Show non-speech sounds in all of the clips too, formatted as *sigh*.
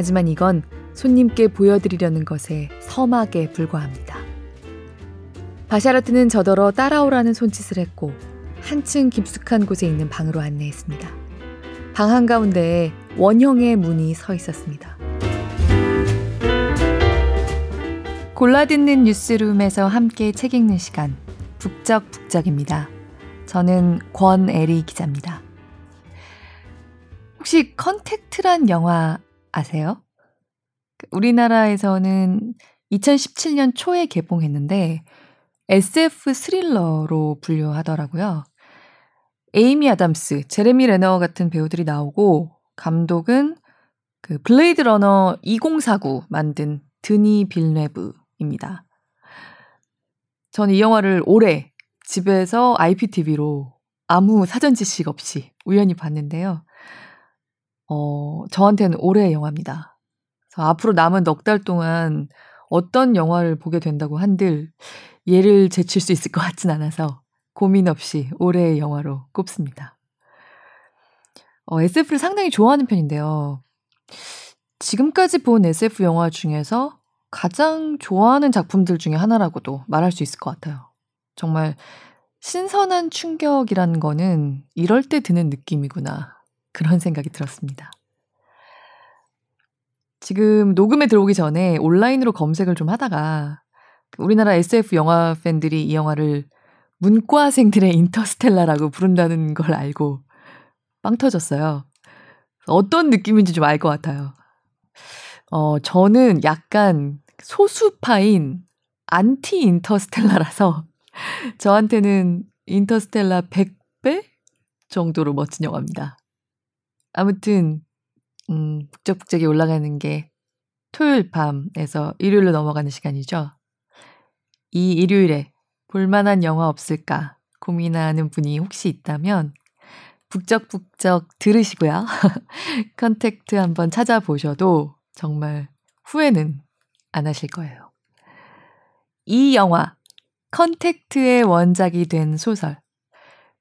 하지만 이건 손님께 보여드리려는 것에 서막에 불과합니다. 바샤라트는 저더러 따라오라는 손짓을 했고 한층 깊숙한 곳에 있는 방으로 안내했습니다. 방 한가운데에 원형의 문이 서 있었습니다. 골라듣는 뉴스룸에서 함께 책 읽는 시간 북적북적입니다. 저는 권애리 기자입니다. 혹시 컨택트란 영화 아세요? 우리나라에서는 2017년 초에 개봉했는데 SF 스릴러로 분류하더라고요. 에이미 아담스, 제레미 레너 같은 배우들이 나오고 감독은 그 블레이드 러너 2049 만든 드니 빌네브입니다. 전 이 영화를 올해 집에서 IPTV로 아무 사전 지식 없이 우연히 봤는데요. 어, 저한테는 올해의 영화입니다. 앞으로 남은 넉 달 동안 어떤 영화를 보게 된다고 한들 얘를 제칠 수 있을 것 같진 않아서 고민 없이 올해의 영화로 꼽습니다. 어, SF를 상당히 좋아하는 편인데요. 지금까지 본 SF 영화 중에서 가장 좋아하는 작품들 중에 하나라고도 말할 수 있을 것 같아요. 정말 신선한 충격이라는 거는 이럴 때 드는 느낌이구나. 그런 생각이 들었습니다. 지금 녹음에 들어오기 전에 온라인으로 검색을 좀 하다가 우리나라 SF 영화 팬들이 이 영화를 문과생들의 인터스텔라라고 부른다는 걸 알고 빵 터졌어요. 어떤 느낌인지 좀 알 것 같아요. 어, 저는 약간 소수파인 안티 인터스텔라라서 저한테는 인터스텔라 100배 정도로 멋진 영화입니다. 아무튼 음, 북적북적이 올라가는 게 토요일 밤에서 일요일로 넘어가는 시간이죠. 이 일요일에 볼만한 영화 없을까 고민하는 분이 혹시 있다면 북적북적 들으시고요. *laughs* 컨택트 한번 찾아보셔도 정말 후회는 안 하실 거예요. 이 영화, 컨택트의 원작이 된 소설,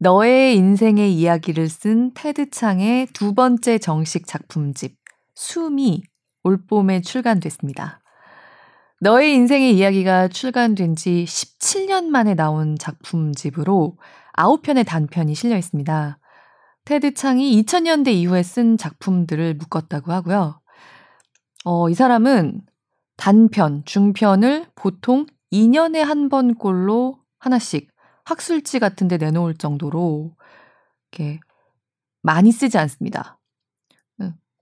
너의 인생의 이야기를 쓴 테드 창의 두 번째 정식 작품집 숨이 올봄에 출간됐습니다. 너의 인생의 이야기가 출간된 지 17년 만에 나온 작품집으로 9편의 단편이 실려 있습니다. 테드 창이 2000년대 이후에 쓴 작품들을 묶었다고 하고요. 어, 이 사람은 단편, 중편을 보통 2년에 한 번꼴로 하나씩 학술지 같은 데 내놓을 정도로 이렇게 많이 쓰지 않습니다.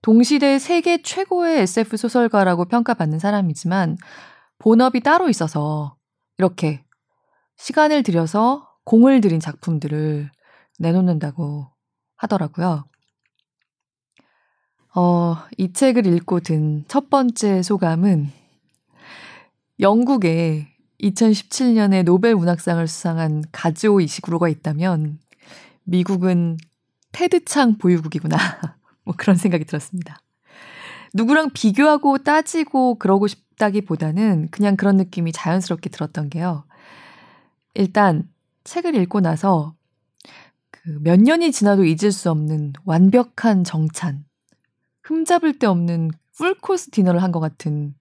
동시대 세계 최고의 SF 소설가라고 평가받는 사람이지만 본업이 따로 있어서 이렇게 시간을 들여서 공을 들인 작품들을 내놓는다고 하더라고요. 어, 이 책을 읽고 든 첫 번째 소감은 영국의 2017년에 노벨 문학상을 수상한 가즈오 이시구로가 있다면 미국은 테드창 보유국이구나. *laughs* 뭐 그런 생각이 들었습니다. 누구랑 비교하고 따지고 그러고 싶다기보다는 그냥 그런 느낌이 자연스럽게 들었던 게요. 일단 책을 읽고 나서 그 몇 년이 지나도 잊을 수 없는 완벽한 정찬, 흠잡을 데 없는 풀코스 디너를 한 것 같은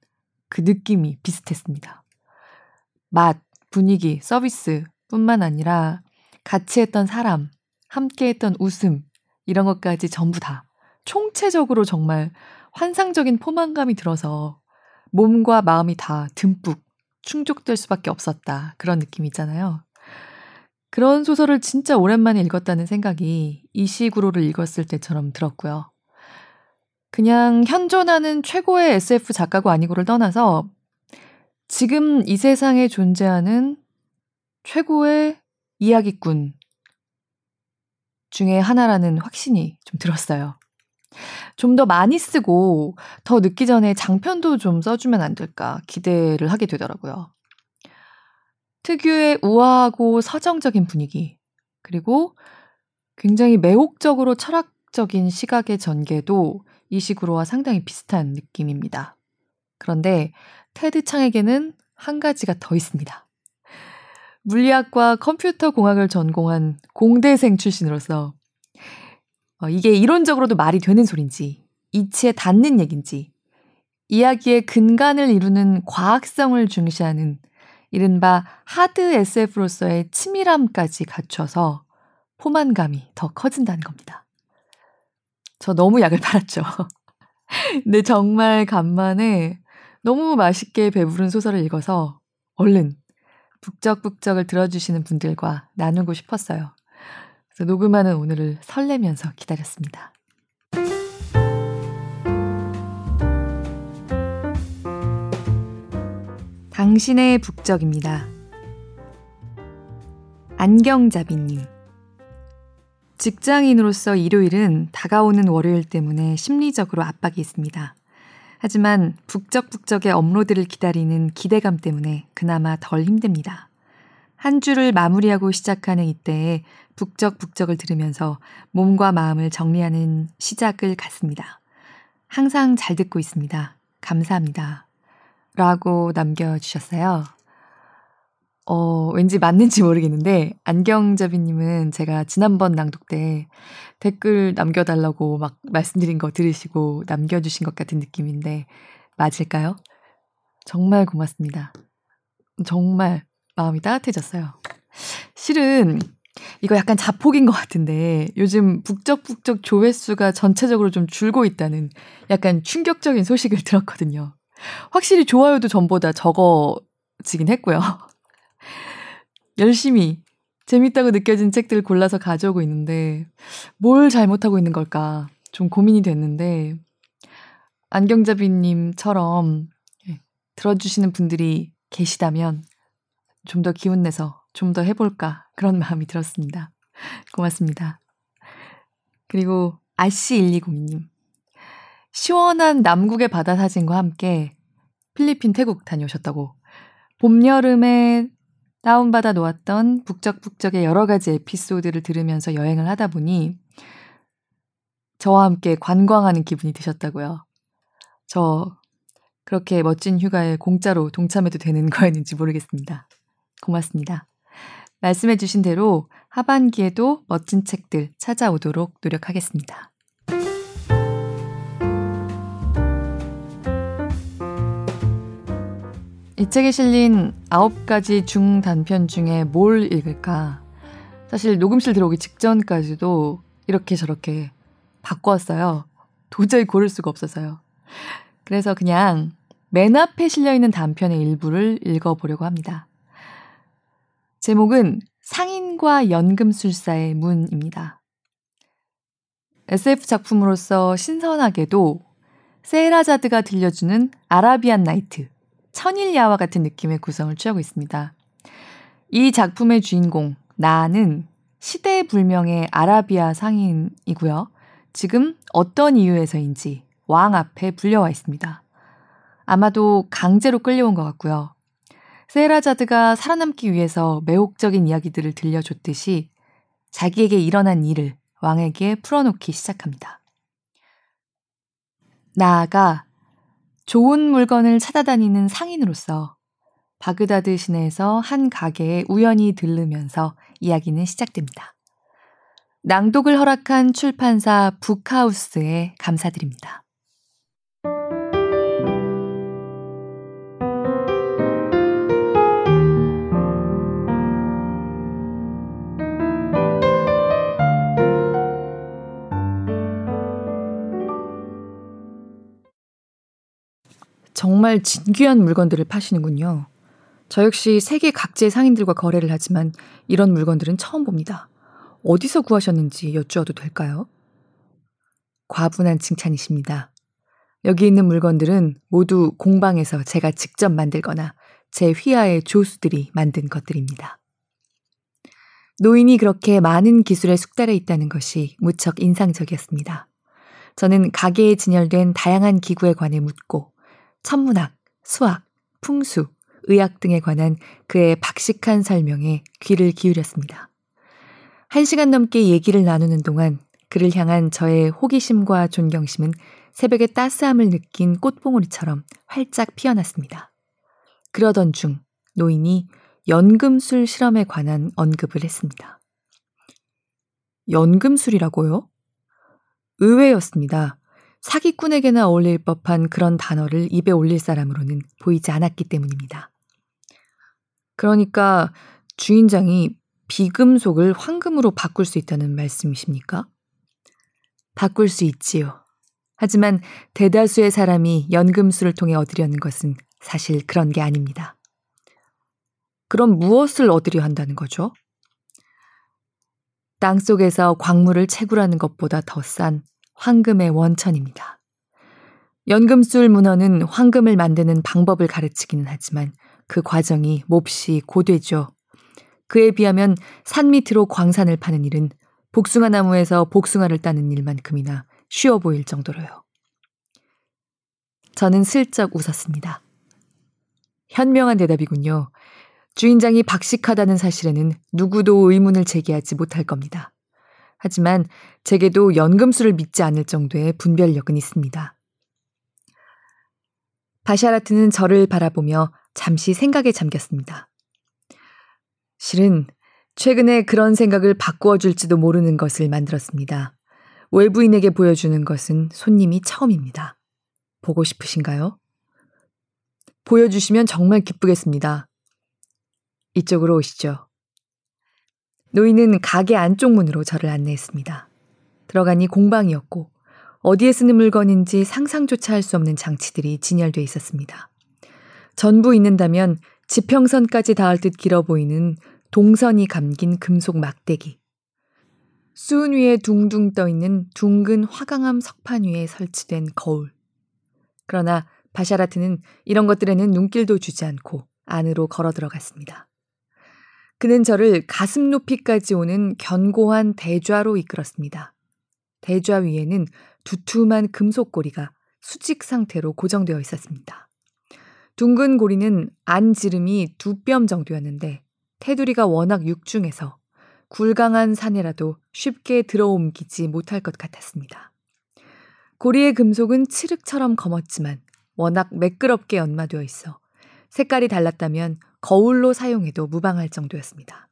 그 느낌이 비슷했습니다. 맛, 분위기, 서비스 뿐만 아니라 같이 했던 사람, 함께 했던 웃음, 이런 것까지 전부 다 총체적으로 정말 환상적인 포만감이 들어서 몸과 마음이 다 듬뿍 충족될 수밖에 없었다. 그런 느낌이 있잖아요. 그런 소설을 진짜 오랜만에 읽었다는 생각이 이 시구로를 읽었을 때처럼 들었고요. 그냥 현존하는 최고의 SF 작가고 아니고를 떠나서 지금 이 세상에 존재하는 최고의 이야기꾼 중에 하나라는 확신이 좀 들었어요. 좀 더 많이 쓰고 더 늦기 전에 장편도 좀 써주면 안 될까 기대를 하게 되더라고요. 특유의 우아하고 서정적인 분위기, 그리고 굉장히 매혹적으로 철학적인 시각의 전개도 이 식으로와 상당히 비슷한 느낌입니다. 그런데 테드 창에게는 한 가지가 더 있습니다. 물리학과 컴퓨터 공학을 전공한 공대생 출신으로서 어, 이게 이론적으로도 말이 되는 소린지 이치에 닿는 얘긴지 이야기의 근간을 이루는 과학성을 중시하는 이른바 하드 SF로서의 치밀함까지 갖춰서 포만감이 더 커진다는 겁니다. 저 너무 약을 *laughs* 팔았죠. 근데 정말 간만에 너무 맛있게 배부른 소설을 읽어서 얼른 북적북적을 들어주시는 분들과 나누고 싶었어요. 그래서 녹음하는 오늘을 설레면서 기다렸습니다. 당신의 북적입니다. 안경잡이님. 직장인으로서 일요일은 다가오는 월요일 때문에 심리적으로 압박이 있습니다. 하지만 북적북적의 업로드를 기다리는 기대감 때문에 그나마 덜 힘듭니다. 한 주를 마무리하고 시작하는 이때에 북적북적을 들으면서 몸과 마음을 정리하는 시작을 갖습니다. 항상 잘 듣고 있습니다. 감사합니다. 라고 남겨주셨어요. 어, 왠지 맞는지 모르겠는데, 안경잡이님은 제가 지난번 낭독 때 댓글 남겨달라고 막 말씀드린 거 들으시고 남겨주신 것 같은 느낌인데, 맞을까요? 정말 고맙습니다. 정말 마음이 따뜻해졌어요. 실은 이거 약간 자폭인 것 같은데 요즘 북적북적 조회수가 전체적으로 좀 줄고 있다는 약간 충격적인 소식을 *laughs* 들었거든요. 확실히 좋아요도 전보다 적어지긴 했고요. 열심히 재밌다고 느껴진 책들 골라서 가져오고 있는데 뭘 잘못하고 있는 걸까 좀 고민이 됐는데 안경잡이님처럼 예, 들어주시는 분들이 계시다면 좀 더 기운 내서 좀 더 해볼까 그런 *laughs* 마음이 들었습니다. 고맙습니다. 그리고 아씨1202님 시원한 남국의 바다 사진과 함께 필리핀, 태국 다녀오셨다고. 봄, 여름에 다운받아 놓았던 북적북적의 여러 가지 에피소드를 들으면서 여행을 하다 보니 저와 함께 관광하는 기분이 드셨다고요. 저 그렇게 멋진 휴가에 공짜로 동참해도 되는 *laughs* 거였는지 모르겠습니다. 고맙습니다. 말씀해주신 대로 하반기에도 멋진 책들 찾아오도록 노력하겠습니다. 이 책에 실린 9가지 중단편 중에 뭘 읽을까? 사실 녹음실 들어오기 직전까지도 이렇게 저렇게 바꿨어요. 도저히 고를 수가 없어서요. 그래서 그냥 맨 앞에 실려있는 단편의 일부를 읽어보려고 합니다. 제목은 상인과 연금술사의 문입니다. SF 작품으로서 신선하게도 세라자드가 들려주는 아라비안 나이트, 천일야와 같은 느낌의 구성을 취하고 있습니다. 이 작품의 주인공, 나는 시대불명의 아라비아 상인이고요. 지금 어떤 이유에서인지 왕 앞에 불려와 있습니다. 아마도 강제로 끌려온 것 같고요. 세라자드가 살아남기 위해서 매혹적인 이야기들을 들려줬듯이 자기에게 일어난 일을 왕에게 풀어놓기 시작합니다. 나아가 좋은 물건을 찾아다니는 상인으로서 바그다드 시내에서 한 가게에 우연히 들르면서 이야기는 시작됩니다. 낭독을 허락한 출판사 북하우스에 감사드립니다. 정말 진귀한 물건들을 파시는군요. 저 역시 세계 각지의 상인들과 거래를 하지만 이런 물건들은 처음 봅니다. 어디서 구하셨는지 여쭈어도 될까요? 과분한 칭찬이십니다. 여기 있는 물건들은 모두 공방에서 제가 직접 만들거나 제 휘하의 조수들이 만든 것들입니다. 노인이 그렇게 많은 기술에 숙달해 있다는 것이 무척 인상적이었습니다. 저는 가게에 진열된 다양한 기구에 관해 묻고 천문학, 수학, 풍수, 의학 등에 관한 그의 박식한 설명에 귀를 기울였습니다. 한 시간 넘게 얘기를 나누는 동안 그를 향한 저의 호기심과 존경심은 새벽의 따스함을 느낀 꽃봉오리처럼 활짝 피어났습니다. 그러던 중 노인이 연금술 실험에 관한 언급을 했습니다. 연금술이라고요? 의외였습니다. 사기꾼에게나 어울릴 법한 그런 단어를 입에 올릴 사람으로는 보이지 않았기 때문입니다. 그러니까 주인장이 비금속을 황금으로 바꿀 수 있다는 말씀이십니까? 바꿀 수 있지요. 하지만 대다수의 사람이 연금술을 통해 얻으려는 것은 사실 그런 게 아닙니다. 그럼 무엇을 얻으려 한다는 거죠? 땅 속에서 광물을 채굴하는 것보다 더 싼 황금의 원천입니다. 연금술 문헌은 황금을 만드는 방법을 가르치기는 하지만 그 과정이 몹시 고되죠. 그에 비하면 산 밑으로 광산을 파는 일은 복숭아 나무에서 복숭아를 따는 일만큼이나 쉬워 보일 정도로요. 저는 슬쩍 웃었습니다. 현명한 대답이군요. 주인장이 박식하다는 사실에는 누구도 의문을 제기하지 못할 겁니다. 하지만 제게도 연금술을 믿지 않을 정도의 분별력은 있습니다. 바샤라트는 저를 바라보며 잠시 생각에 잠겼습니다. 실은 최근에 그런 생각을 바꾸어 줄지도 모르는 것을 만들었습니다. 외부인에게 보여주는 것은 손님이 처음입니다. 보고 싶으신가요? 보여주시면 정말 기쁘겠습니다. 이쪽으로 오시죠. 노인은 가게 안쪽 문으로 저를 안내했습니다. 들어가니 공방이었고 어디에 쓰는 물건인지 상상조차 할 수 없는 장치들이 진열돼 있었습니다. 전부 있는다면 지평선까지 닿을 듯 길어 보이는 동선이 감긴 금속 막대기. 수은 위에 둥둥 떠 있는 둥근 화강암 석판 위에 설치된 거울. 그러나 바샤라트는 이런 것들에는 눈길도 주지 않고 안으로 걸어 들어갔습니다. 그는 저를 가슴 높이까지 오는 견고한 대좌로 이끌었습니다. 대좌 위에는 두툼한 금속 고리가 수직 상태로 고정되어 있었습니다. 둥근 고리는 안 지름이 두 뼘 정도였는데 테두리가 워낙 육중해서 굴강한 산이라도 쉽게 들어옮기지 못할 것 같았습니다. 고리의 금속은 칠흑처럼 검었지만 워낙 매끄럽게 연마되어 있어 색깔이 달랐다면 거울로 사용해도 무방할 정도였습니다.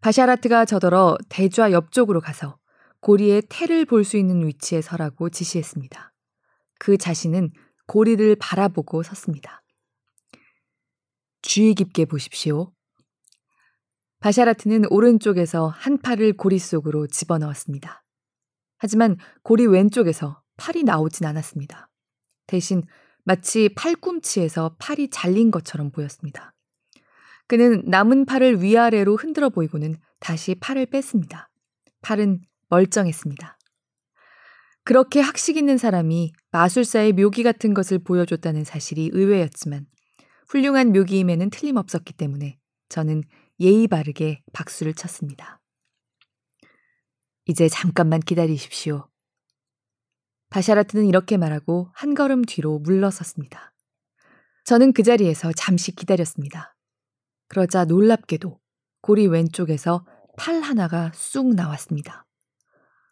바샤라트가 저더러 대좌 옆쪽으로 가서 고리의 태를 볼 수 있는 위치에 서라고 지시했습니다. 그 자신은 고리를 바라보고 섰습니다. 주의 깊게 보십시오. 바샤라트는 오른쪽에서 한 팔을 고리 속으로 집어넣었습니다. 하지만 고리 왼쪽에서 팔이 나오진 않았습니다. 대신 마치 팔꿈치에서 팔이 잘린 것처럼 보였습니다. 그는 남은 팔을 위아래로 흔들어 보이고는 다시 팔을 뺐습니다. 팔은 멀쩡했습니다. 그렇게 학식 있는 사람이 마술사의 묘기 같은 것을 보여줬다는 사실이 의외였지만 훌륭한 묘기임에는 틀림없었기 때문에 저는 예의 바르게 박수를 쳤습니다. 이제 잠깐만 기다리십시오. 바샤라트는 이렇게 말하고 한 걸음 뒤로 물러섰습니다. 저는 그 자리에서 잠시 기다렸습니다. 그러자 놀랍게도 고리 왼쪽에서 팔 하나가 쑥 나왔습니다.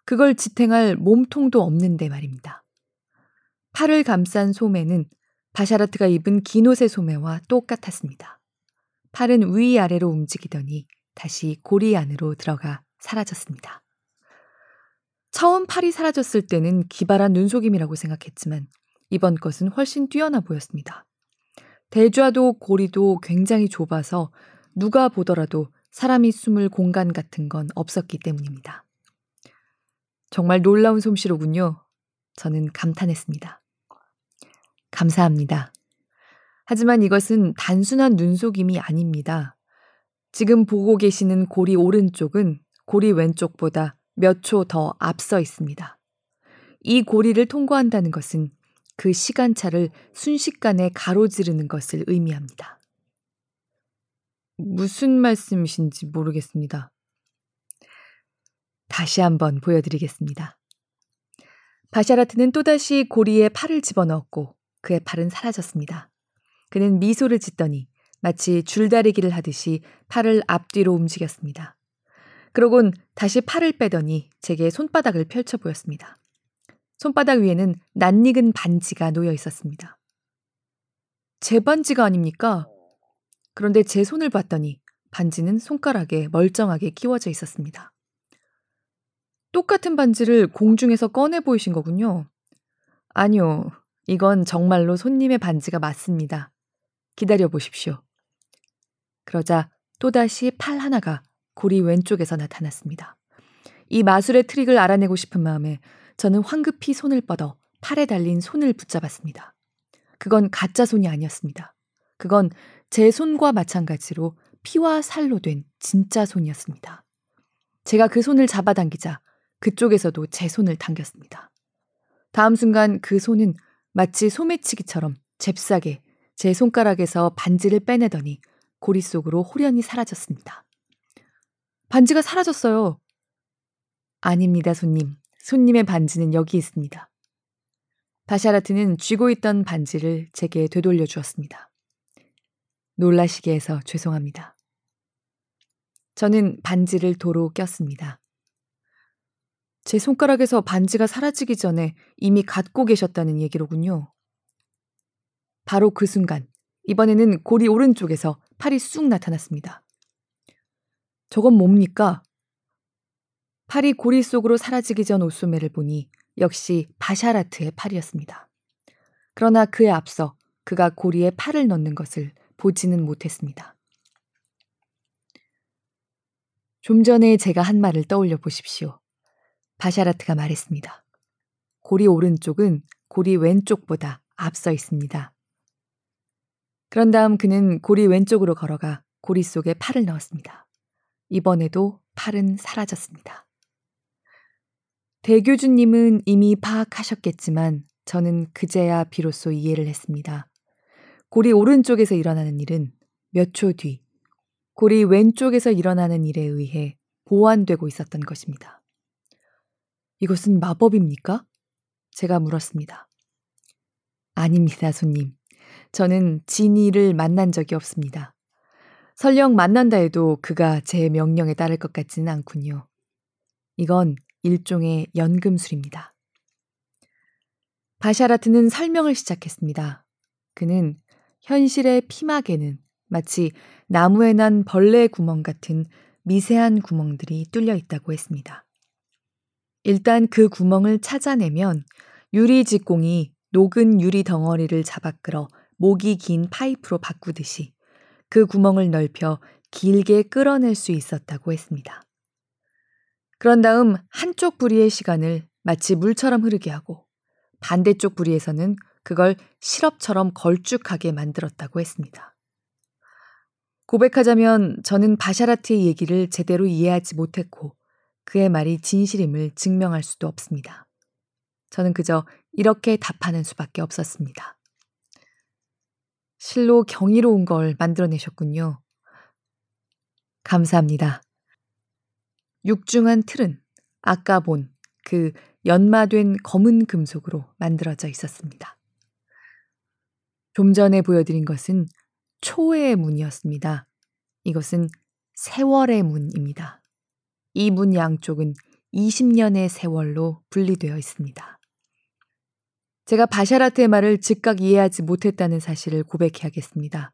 그걸 지탱할 몸통도 없는데 말입니다. 팔을 감싼 소매는 바샤라트가 입은 긴 옷의 소매와 똑같았습니다. 팔은 위아래로 움직이더니 다시 고리 안으로 들어가 사라졌습니다. 처음 팔이 사라졌을 때는 기발한 눈속임이라고 생각했지만 이번 것은 훨씬 뛰어나 보였습니다. 대좌도 고리도 굉장히 좁아서 누가 보더라도 사람이 숨을 공간 같은 건 없었기 때문입니다. 정말 놀라운 솜씨로군요. 저는 감탄했습니다. 감사합니다. 하지만 이것은 단순한 눈속임이 아닙니다. 지금 보고 계시는 고리 오른쪽은 고리 왼쪽보다 몇 초 더 앞서 있습니다. 이 고리를 통과한다는 것은 그 시간차를 순식간에 가로지르는 것을 의미합니다. 무슨 말씀이신지 모르겠습니다. 다시 한번 보여드리겠습니다. 바샤라트는 또다시 고리에 팔을 집어넣었고 그의 팔은 사라졌습니다. 그는 미소를 짓더니 마치 줄다리기를 하듯이 팔을 앞뒤로 움직였습니다. 그러곤 다시 팔을 빼더니 제게 손바닥을 펼쳐 보였습니다. 손바닥 위에는 낯익은 반지가 놓여 있었습니다. 제 반지가 아닙니까? 그런데 제 손을 봤더니 반지는 손가락에 멀쩡하게 끼워져 있었습니다. 똑같은 반지를 공중에서 꺼내 보이신 거군요. 아니요. 이건 정말로 손님의 반지가 맞습니다. 기다려 보십시오. 그러자 또다시 팔 하나가 고리 왼쪽에서 나타났습니다. 이 마술의 트릭을 알아내고 싶은 마음에 저는 황급히 손을 뻗어 팔에 달린 손을 붙잡았습니다. 그건 가짜 손이 아니었습니다. 그건 제 손과 마찬가지로 피와 살로 된 진짜 손이었습니다. 제가 그 손을 잡아당기자 그쪽에서도 제 손을 당겼습니다. 다음 순간 그 손은 마치 소매치기처럼 잽싸게 제 손가락에서 반지를 빼내더니 고리 속으로 호련히 사라졌습니다. 반지가 사라졌어요. 아닙니다, 손님. 손님의 반지는 여기 있습니다. 바샤라트는 쥐고 있던 반지를 제게 되돌려 주었습니다. 놀라시게 해서 죄송합니다. 저는 반지를 도로 꼈습니다. 제 손가락에서 반지가 사라지기 전에 이미 갖고 계셨다는 얘기로군요. 바로 그 순간, 이번에는 고리 오른쪽에서 팔이 쑥 나타났습니다. 저건 뭡니까? 팔이 고리 속으로 사라지기 전 옷소매를 보니 역시 바샤라트의 팔이었습니다. 그러나 그에 앞서 그가 고리에 팔을 넣는 것을 보지는 못했습니다. 좀 전에 제가 한 말을 떠올려 보십시오. 바샤라트가 말했습니다. 고리 오른쪽은 고리 왼쪽보다 앞서 있습니다. 그런 다음 그는 고리 왼쪽으로 걸어가 고리 속에 팔을 넣었습니다. 이번에도 팔은 사라졌습니다. 대교주님은 이미 파악하셨겠지만 저는 그제야 비로소 이해를 했습니다. 고리 오른쪽에서 일어나는 일은 몇 초 뒤, 고리 왼쪽에서 일어나는 일에 의해 보완되고 있었던 것입니다. 이것은 마법입니까? 제가 물었습니다. 아닙니다, 손님. 저는 진이를 만난 적이 없습니다. 설령 만난다 해도 그가 제 명령에 따를 것 같지는 않군요. 이건 일종의 연금술입니다. 바샤라트는 설명을 시작했습니다. 그는 현실의 피막에는 마치 나무에 난 벌레 구멍 같은 미세한 구멍들이 뚫려 있다고 했습니다. 일단 그 구멍을 찾아내면 유리 직공이 녹은 유리 덩어리를 잡아 끌어 목이 긴 파이프로 바꾸듯이 그 구멍을 넓혀 길게 끌어낼 수 있었다고 했습니다. 그런 다음 한쪽 부리의 시간을 마치 물처럼 흐르게 하고 반대쪽 부리에서는 그걸 시럽처럼 걸쭉하게 만들었다고 했습니다. 고백하자면 저는 바샤라트의 얘기를 제대로 이해하지 못했고 그의 말이 진실임을 증명할 수도 없습니다. 저는 그저 이렇게 답하는 수밖에 없었습니다. 실로 경이로운 걸 만들어내셨군요. 감사합니다. 육중한 틀은 아까 본 그 연마된 검은 금속으로 만들어져 있었습니다. 좀 전에 보여드린 것은 초의 문이었습니다. 이것은 세월의 문입니다. 이 문 양쪽은 20년의 세월로 분리되어 있습니다. 제가 바샤라트의 말을 즉각 이해하지 못했다는 사실을 고백해야겠습니다.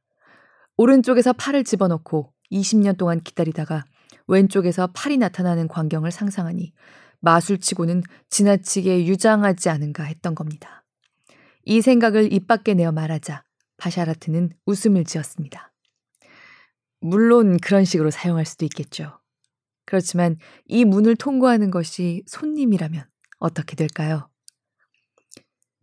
오른쪽에서 팔을 집어넣고 20년 동안 기다리다가 왼쪽에서 팔이 나타나는 광경을 상상하니 마술치고는 지나치게 유장하지 않은가 했던 겁니다. 이 생각을 입 밖에 내어 말하자 바샤라트는 웃음을 지었습니다. 물론 그런 식으로 사용할 수도 있겠죠. 그렇지만 이 문을 통과하는 것이 손님이라면 어떻게 될까요?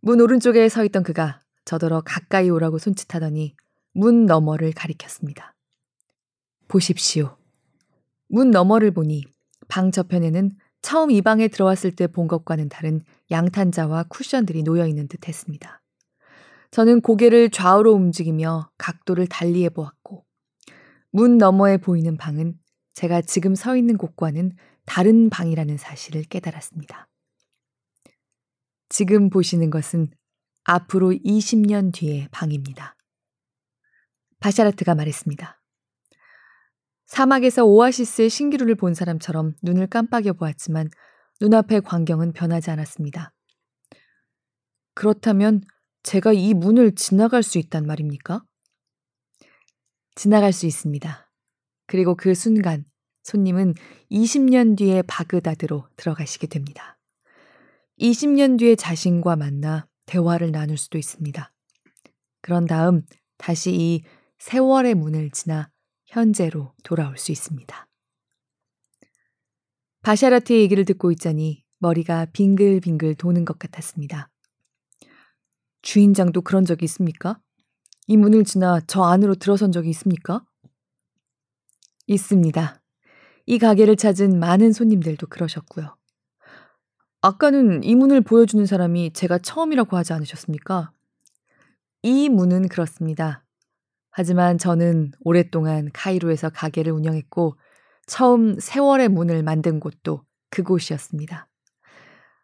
문 오른쪽에 서 있던 그가 저더러 가까이 오라고 손짓하더니 문 너머를 가리켰습니다. 보십시오. 문 너머를 보니 방 저편에는 처음 이 방에 들어왔을 때 본 것과는 다른 양탄자와 쿠션들이 놓여 있는 듯 했습니다. 저는 고개를 좌우로 움직이며 각도를 달리해 보았고, 문 너머에 보이는 방은 제가 지금 서 있는 곳과는 다른 방이라는 사실을 깨달았습니다. 지금 보시는 것은 앞으로 20년 뒤의 방입니다. 바샤라트가 말했습니다. 사막에서 오아시스의 신기루를 본 사람처럼 눈을 깜빡여 보았지만 눈앞의 광경은 변하지 않았습니다. 그렇다면 제가 이 문을 지나갈 수 있단 말입니까? 지나갈 수 있습니다. 그리고 그 순간 손님은 20년 뒤에 바그다드로 들어가시게 됩니다. 20년 뒤에 자신과 만나 대화를 나눌 수도 있습니다. 그런 다음 다시 이 세월의 문을 지나 현재로 돌아올 수 있습니다. 바샤라트의 얘기를 듣고 있자니 머리가 빙글빙글 도는 것 같았습니다. 주인장도 그런 적이 있습니까? 이 문을 지나 저 안으로 들어선 적이 있습니까? 있습니다. 이 가게를 찾은 많은 손님들도 그러셨고요. 아까는 이 문을 보여주는 사람이 제가 처음이라고 하지 않으셨습니까? 이 문은 그렇습니다. 하지만 저는 오랫동안 카이로에서 가게를 운영했고 처음 세월의 문을 만든 곳도 그곳이었습니다.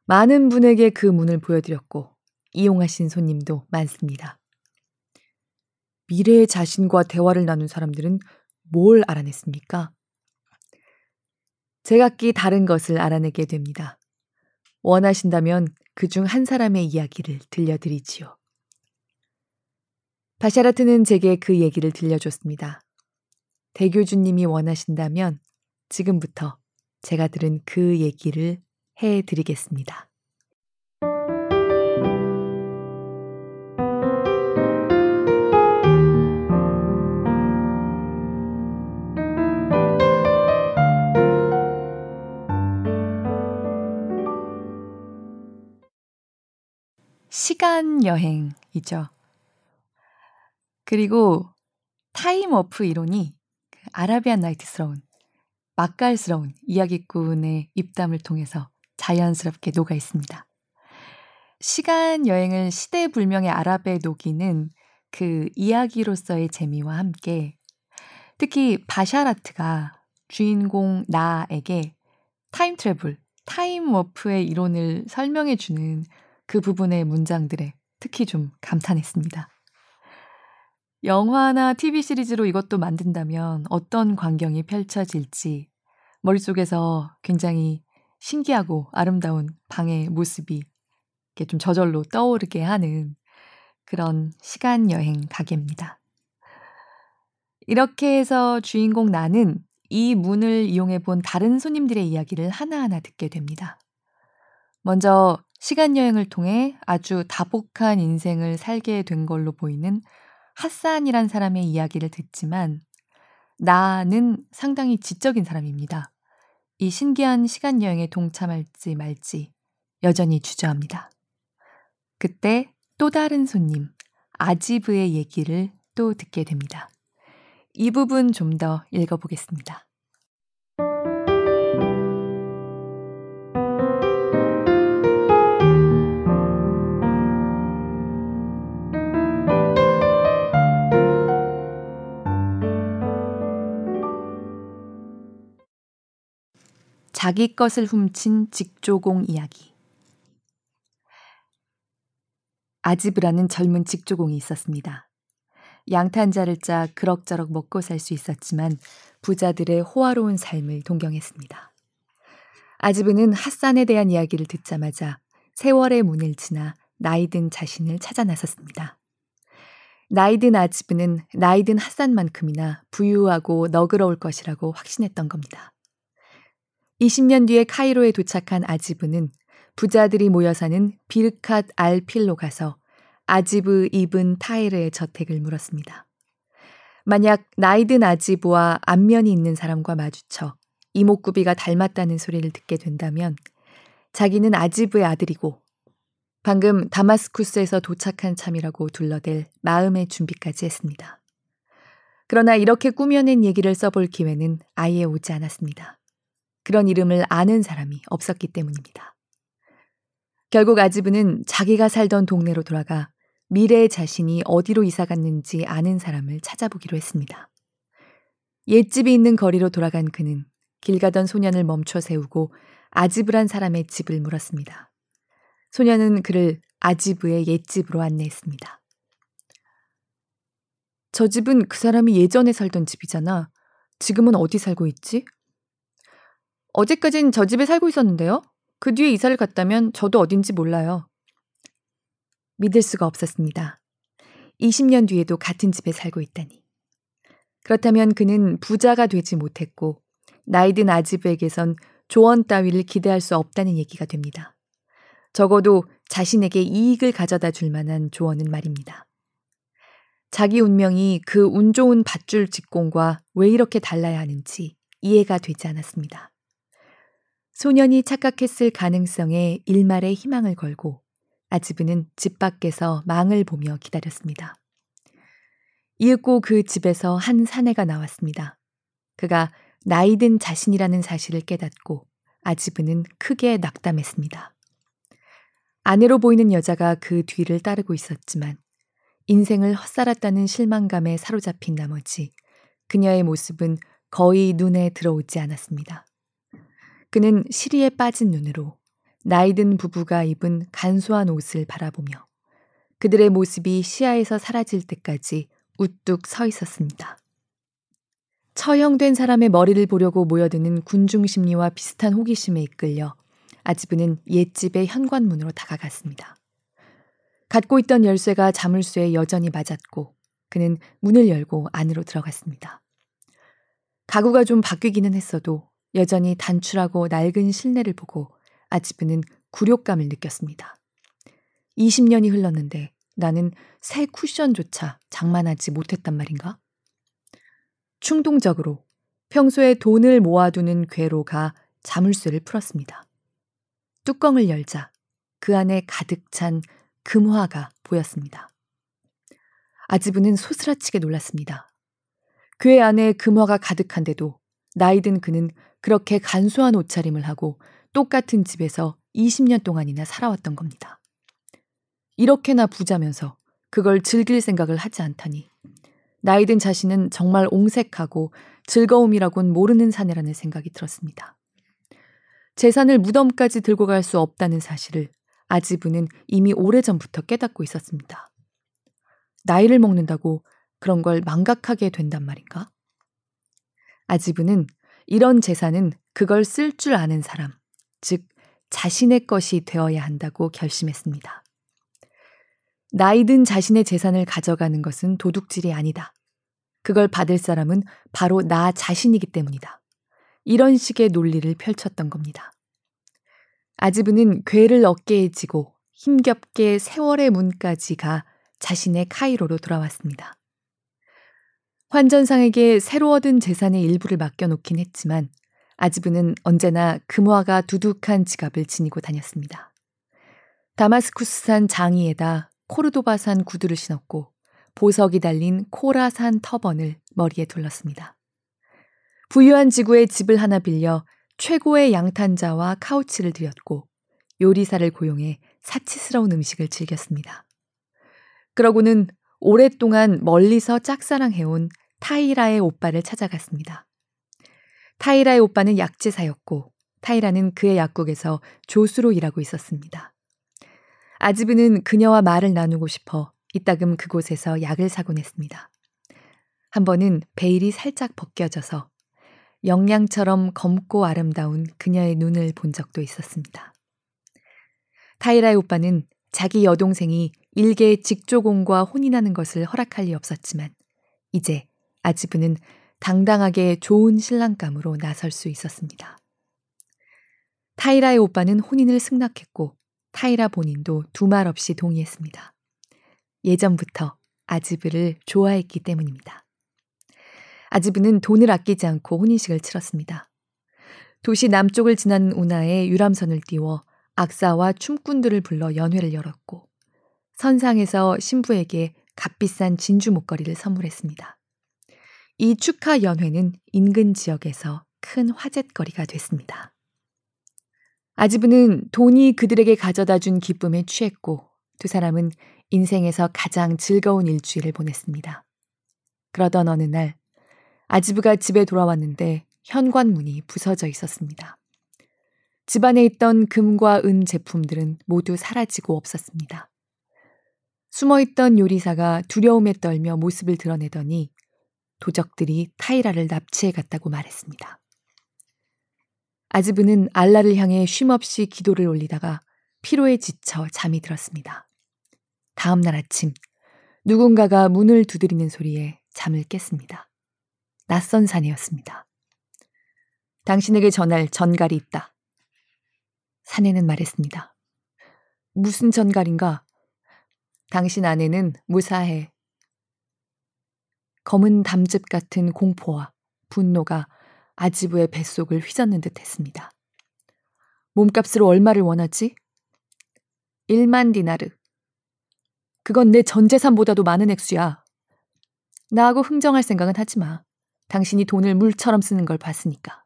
많은 분에게 그 문을 보여드렸고 이용하신 손님도 많습니다. 미래의 자신과 대화를 나눈 사람들은 뭘 알아냈습니까? 제각기 다른 것을 알아내게 됩니다. 원하신다면 그 중 한 사람의 이야기를 들려드리지요. 바샤라트는 제게 그 얘기를 들려줬습니다. 대교주님이 원하신다면 지금부터 제가 들은 그 얘기를 해 드리겠습니다. 시간 여행이죠. 그리고 time warp 이론이 그 아라비안 나이트스러운 맛깔스러운 이야기꾼의 입담을 통해서 자연스럽게 녹아 있습니다. 시간 여행을 시대 불명의 아랍에 녹이는 그 이야기로서의 재미와 함께 특히 바샤라트가 주인공 나에게 time travel, time warp의 이론을 설명해 주는 그 부분의 문장들에 특히 좀 감탄했습니다. 영화나 TV 시리즈로 이것도 만든다면 어떤 광경이 펼쳐질지 머릿속에서 굉장히 신기하고 아름다운 방의 모습이 이렇게 좀 저절로 떠오르게 하는 그런 시간 여행 가게입니다. 이렇게 해서 주인공 나는 이 문을 이용해 본 다른 손님들의 이야기를 하나하나 듣게 됩니다. 먼저 시간 여행을 통해 아주 다복한 인생을 살게 된 걸로 보이는 핫산이란 사람의 이야기를 듣지만 나는 상당히 지적인 사람입니다. 이 신기한 시간 여행에 동참할지 말지 여전히 주저합니다. 그때 또 다른 손님, 아지브의 얘기를 또 듣게 됩니다. 이 부분 좀 더 읽어보겠습니다. 자기 것을 훔친 직조공 이야기. 아지브라는 젊은 직조공이 있었습니다. 양탄자를 짜 그럭저럭 먹고 살 수 있었지만 부자들의 호화로운 삶을 동경했습니다. 아지브는 핫산에 대한 이야기를 듣자마자 세월의 문을 지나 나이든 자신을 찾아 나섰습니다. 나이든 아지브는 나이든 핫산만큼이나 부유하고 너그러울 것이라고 확신했던 겁니다. 20년 뒤에 카이로에 도착한 아지브는 부자들이 모여 사는 비르캇 알 필로 가서 아지브 이븐 타이르의 저택을 물었습니다. 만약 나이든 아지브와 안면이 있는 사람과 마주쳐 이목구비가 닮았다는 소리를 듣게 된다면 자기는 아지브의 아들이고 방금 다마스쿠스에서 도착한 참이라고 둘러댈 마음의 준비까지 했습니다. 그러나 이렇게 꾸며낸 얘기를 써볼 기회는 아예 오지 않았습니다. 그런 이름을 아는 사람이 없었기 때문입니다. 결국 아지브는 자기가 살던 동네로 돌아가 미래의 자신이 어디로 이사 갔는지 아는 사람을 찾아보기로 했습니다. 옛집이 있는 거리로 돌아간 그는 길 가던 소년을 멈춰 세우고 아지브란 사람의 집을 물었습니다. 소년은 그를 아지브의 옛집으로 안내했습니다. 저 집은 그 사람이 예전에 살던 집이잖아. 지금은 어디 살고 있지? 어제까진 저 집에 살고 있었는데요. 그 뒤에 이사를 갔다면 저도 어딘지 몰라요. 믿을 수가 없었습니다. 20년 뒤에도 같은 집에 살고 있다니. 그렇다면 그는 부자가 되지 못했고 나이든 아지브에게선 조언 따위를 기대할 수 없다는 얘기가 됩니다. 적어도 자신에게 이익을 가져다 줄 만한 조언은 말입니다. 자기 운명이 그 운 좋은 밧줄 직공과 왜 이렇게 달라야 하는지 이해가 되지 않았습니다. 소년이 착각했을 가능성에 일말의 희망을 걸고 아지브는 집 밖에서 망을 보며 기다렸습니다. 이윽고 그 집에서 한 사내가 나왔습니다. 그가 나이든 자신이라는 사실을 깨닫고 아지브는 크게 낙담했습니다. 아내로 보이는 여자가 그 뒤를 따르고 있었지만 인생을 헛살았다는 실망감에 사로잡힌 나머지 그녀의 모습은 거의 눈에 들어오지 않았습니다. 그는 시리에 빠진 눈으로 나이든 부부가 입은 간소한 옷을 바라보며 그들의 모습이 시야에서 사라질 때까지 우뚝 서 있었습니다. 처형된 사람의 머리를 보려고 모여드는 군중 심리와 비슷한 호기심에 이끌려 아지브는 옛집의 현관문으로 다가갔습니다. 갖고 있던 열쇠가 자물쇠에 여전히 맞았고 그는 문을 열고 안으로 들어갔습니다. 가구가 좀 바뀌기는 했어도 여전히 단출하고 낡은 실내를 보고 아지브는 굴욕감을 느꼈습니다. 20년이 흘렀는데 나는 새 쿠션조차 장만하지 못했단 말인가? 충동적으로 평소에 돈을 모아두는 괴로가 자물쇠를 풀었습니다. 뚜껑을 열자 그 안에 가득 찬 금화가 보였습니다. 아지브는 소스라치게 놀랐습니다. 괴 안에 금화가 가득한데도 나이든 그는 그렇게 간소한 옷차림을 하고 똑같은 집에서 20년 동안이나 살아왔던 겁니다. 이렇게나 부자면서 그걸 즐길 생각을 하지 않다니 나이든 자신은 정말 옹색하고 즐거움이라곤 모르는 사내라는 생각이 들었습니다. 재산을 무덤까지 들고 갈 수 없다는 사실을 아지부는 이미 오래전부터 깨닫고 있었습니다. 나이를 먹는다고 그런 걸 망각하게 된단 말인가? 아지부는 이런 재산은 그걸 쓸 줄 아는 사람, 즉, 자신의 것이 되어야 한다고 결심했습니다. 나이든 자신의 재산을 가져가는 것은 도둑질이 아니다. 그걸 받을 사람은 바로 나 자신이기 때문이다. 이런 식의 논리를 펼쳤던 겁니다. 아지브는 괴를 어깨에 지고 힘겹게 세월의 문까지 가 자신의 카이로로 돌아왔습니다. 환전상에게 새로 얻은 재산의 일부를 맡겨놓긴 했지만 아지브는 언제나 금화가 두둑한 지갑을 지니고 다녔습니다. 다마스쿠스산 장이에다 코르도바산 구두를 신었고 보석이 달린 코라산 터번을 머리에 둘렀습니다. 부유한 지구에 집을 하나 빌려 최고의 양탄자와 카우치를 들였고 요리사를 고용해 사치스러운 음식을 즐겼습니다. 그러고는 오랫동안 멀리서 짝사랑해온 타이라의 오빠를 찾아갔습니다. 타이라의 오빠는 약제사였고 타이라는 그의 약국에서 조수로 일하고 있었습니다. 아지브는 그녀와 말을 나누고 싶어 이따금 그곳에서 약을 사곤 했습니다. 한 번은 베일이 살짝 벗겨져서 영양처럼 검고 아름다운 그녀의 눈을 본 적도 있었습니다. 타이라의 오빠는 자기 여동생이 일개의 직조공과 혼인하는 것을 허락할 리 없었지만 이제 아지브는 당당하게 좋은 신랑감으로 나설 수 있었습니다. 타이라의 오빠는 혼인을 승낙했고 타이라 본인도 두말 없이 동의했습니다. 예전부터 아지브를 좋아했기 때문입니다. 아지브는 돈을 아끼지 않고 혼인식을 치렀습니다. 도시 남쪽을 지난 운하에 유람선을 띄워 악사와 춤꾼들을 불러 연회를 열었고 선상에서 신부에게 값비싼 진주 목걸이를 선물했습니다. 이 축하 연회는 인근 지역에서 큰 화제거리가 됐습니다. 아지브는 돈이 그들에게 가져다 준 기쁨에 취했고 두 사람은 인생에서 가장 즐거운 일주일을 보냈습니다. 그러던 어느 날 아지브가 집에 돌아왔는데 현관문이 부서져 있었습니다. 집안에 있던 금과 은 제품들은 모두 사라지고 없었습니다. 숨어있던 요리사가 두려움에 떨며 모습을 드러내더니 도적들이 타이라를 납치해 갔다고 말했습니다. 아지브는 알라를 향해 쉼없이 기도를 올리다가 피로에 지쳐 잠이 들었습니다. 다음 날 아침 누군가가 문을 두드리는 소리에 잠을 깼습니다. 낯선 사내였습니다. 당신에게 전할 전갈이 있다. 사내는 말했습니다. 무슨 전갈인가? 당신 아내는 무사해. 검은 담즙 같은 공포와 분노가 아지부의 뱃속을 휘젓는 듯 했습니다. 몸값으로 얼마를 원하지? 1만 디나르. 그건 내 전 재산보다도 많은 액수야. 나하고 흥정할 생각은 하지 마. 당신이 돈을 물처럼 쓰는 걸 봤으니까.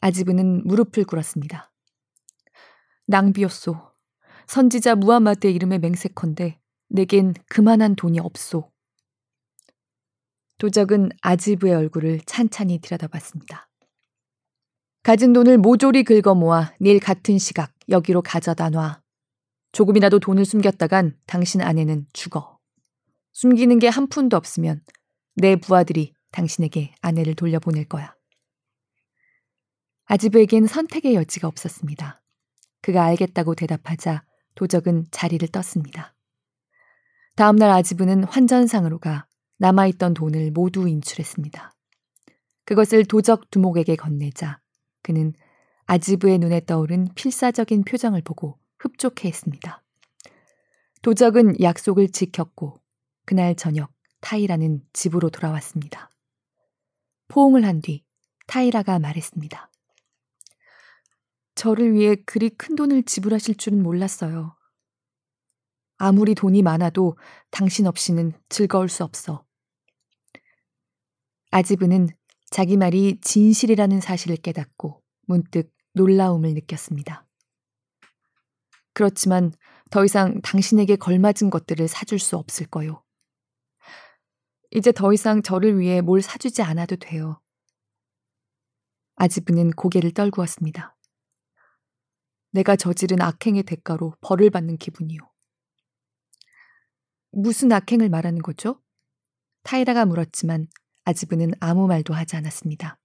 아지브는 무릎을 꿇었습니다. 낭비였소. 선지자 무하마드의 이름에 맹세컨대 내겐 그만한 돈이 없소. 도적은 아지브의 얼굴을 찬찬히 들여다봤습니다. 가진 돈을 모조리 긁어 모아 내일 같은 시각 여기로 가져다 놔. 조금이라도 돈을 숨겼다간 당신 아내는 죽어. 숨기는 게 한 푼도 없으면 내 부하들이 당신에게 아내를 돌려보낼 거야. 아지브에겐 선택의 여지가 없었습니다. 그가 알겠다고 대답하자 도적은 자리를 떴습니다. 다음날 아지브는 환전상으로 가 남아있던 돈을 모두 인출했습니다. 그것을 도적 두목에게 건네자 그는 아지브의 눈에 떠오른 필사적인 표정을 보고 흡족해 했습니다. 도적은 약속을 지켰고 그날 저녁 타이라는 집으로 돌아왔습니다. 포옹을 한 뒤 타이라가 말했습니다. 저를 위해 그리 큰 돈을 지불하실 줄은 몰랐어요. 아무리 돈이 많아도 당신 없이는 즐거울 수 없어. 아지브는 자기 말이 진실이라는 사실을 깨닫고 문득 놀라움을 느꼈습니다. 그렇지만 더 이상 당신에게 걸맞은 것들을 사줄 수 없을 거요. 이제 더 이상 저를 위해 뭘 사주지 않아도 돼요. 아지브는 고개를 떨구었습니다. 내가 저지른 악행의 대가로 벌을 받는 기분이요. 무슨 악행을 말하는 거죠? 타이라가 물었지만 아지브는 아무 말도 하지 않았습니다.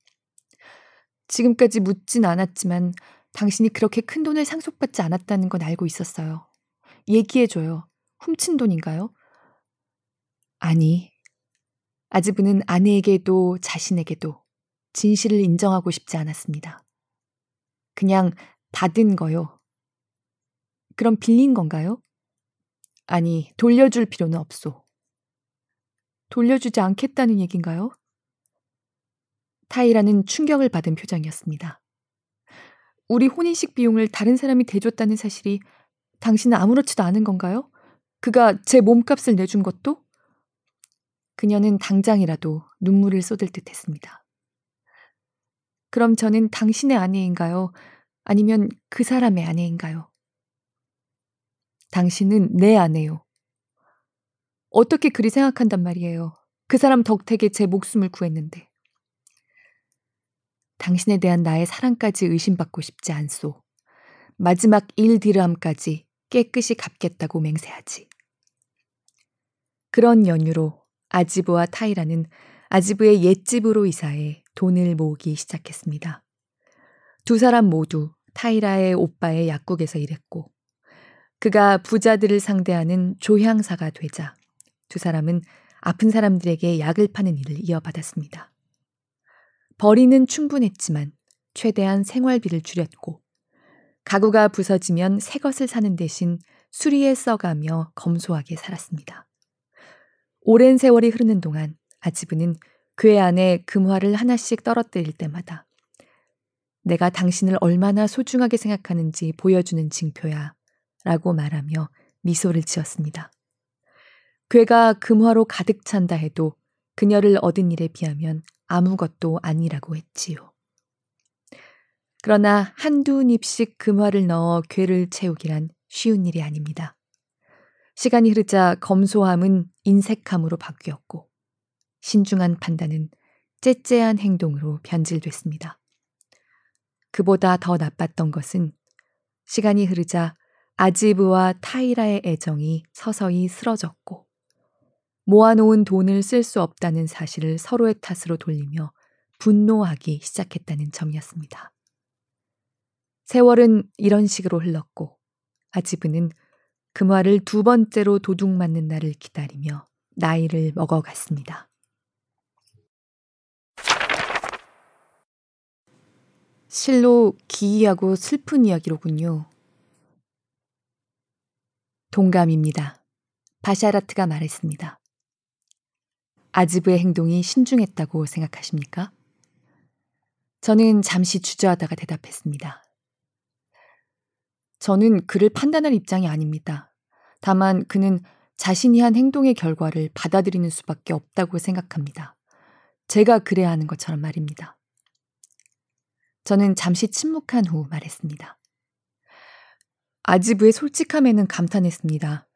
지금까지 묻진 않았지만 당신이 그렇게 큰 돈을 상속받지 않았다는 건 알고 있었어요. 얘기해줘요. 훔친 돈인가요? 아니. 아지브는 아내에게도 자신에게도 진실을 인정하고 싶지 않았습니다. 그냥 받은 거요. 그럼 빌린 건가요? 아니, 돌려줄 필요는 없소. 돌려주지 않겠다는 얘긴가요? 타이라는 충격을 받은 표정이었습니다. 우리 혼인식 비용을 다른 사람이 대줬다는 사실이 당신은 아무렇지도 않은 건가요? 그가 제 몸값을 내준 것도? 그녀는 당장이라도 눈물을 쏟을 듯 했습니다. 그럼 저는 당신의 아내인가요? 아니면 그 사람의 아내인가요? 당신은 내 아내요. 어떻게 그리 생각한단 말이에요. 그 사람 덕택에 제 목숨을 구했는데. 당신에 대한 나의 사랑까지 의심받고 싶지 않소. 마지막 1디르함까지 깨끗이 갚겠다고 맹세하지. 그런 연유로 아지브와 타이라는 아지브의 옛집으로 이사해 돈을 모으기 시작했습니다. 두 사람 모두 타이라의 오빠의 약국에서 일했고 그가 부자들을 상대하는 조향사가 되자 두 사람은 아픈 사람들에게 약을 파는 일을 이어받았습니다. 벌이는 충분했지만 최대한 생활비를 줄였고 가구가 부서지면 새 것을 사는 대신 수리에 써가며 검소하게 살았습니다. 오랜 세월이 흐르는 동안 아지브는 그의 안에 금화를 하나씩 떨어뜨릴 때마다 내가 당신을 얼마나 소중하게 생각하는지 보여주는 징표야 라고 말하며 미소를 지었습니다. 괴가 금화로 가득 찬다 해도 그녀를 얻은 일에 비하면 아무것도 아니라고 했지요. 그러나 한두 닙씩 금화를 넣어 괴를 채우기란 쉬운 일이 아닙니다. 시간이 흐르자 검소함은 인색함으로 바뀌었고 신중한 판단은 째째한 행동으로 변질됐습니다. 그보다 더 나빴던 것은 시간이 흐르자 아지브와 타이라의 애정이 서서히 쓰러졌고 모아놓은 돈을 쓸 수 없다는 사실을 서로의 탓으로 돌리며 분노하기 시작했다는 점이었습니다. 세월은 이런 식으로 흘렀고 아지브는 금화를 두 번째로 도둑 맞는 날을 기다리며 나이를 먹어갔습니다. 실로 기이하고 슬픈 이야기로군요. 동감입니다. 바샤라트가 말했습니다. 아즈브의 행동이 신중했다고 생각하십니까? 저는 잠시 주저하다가 대답했습니다. 저는 그를 판단할 입장이 아닙니다. 다만 그는 자신이 한 행동의 결과를 받아들이는 수밖에 없다고 생각합니다. 제가 그래야 하는 것처럼 말입니다. 저는 잠시 침묵한 후 말했습니다. 아지브의 솔직함에는 감탄했습니다.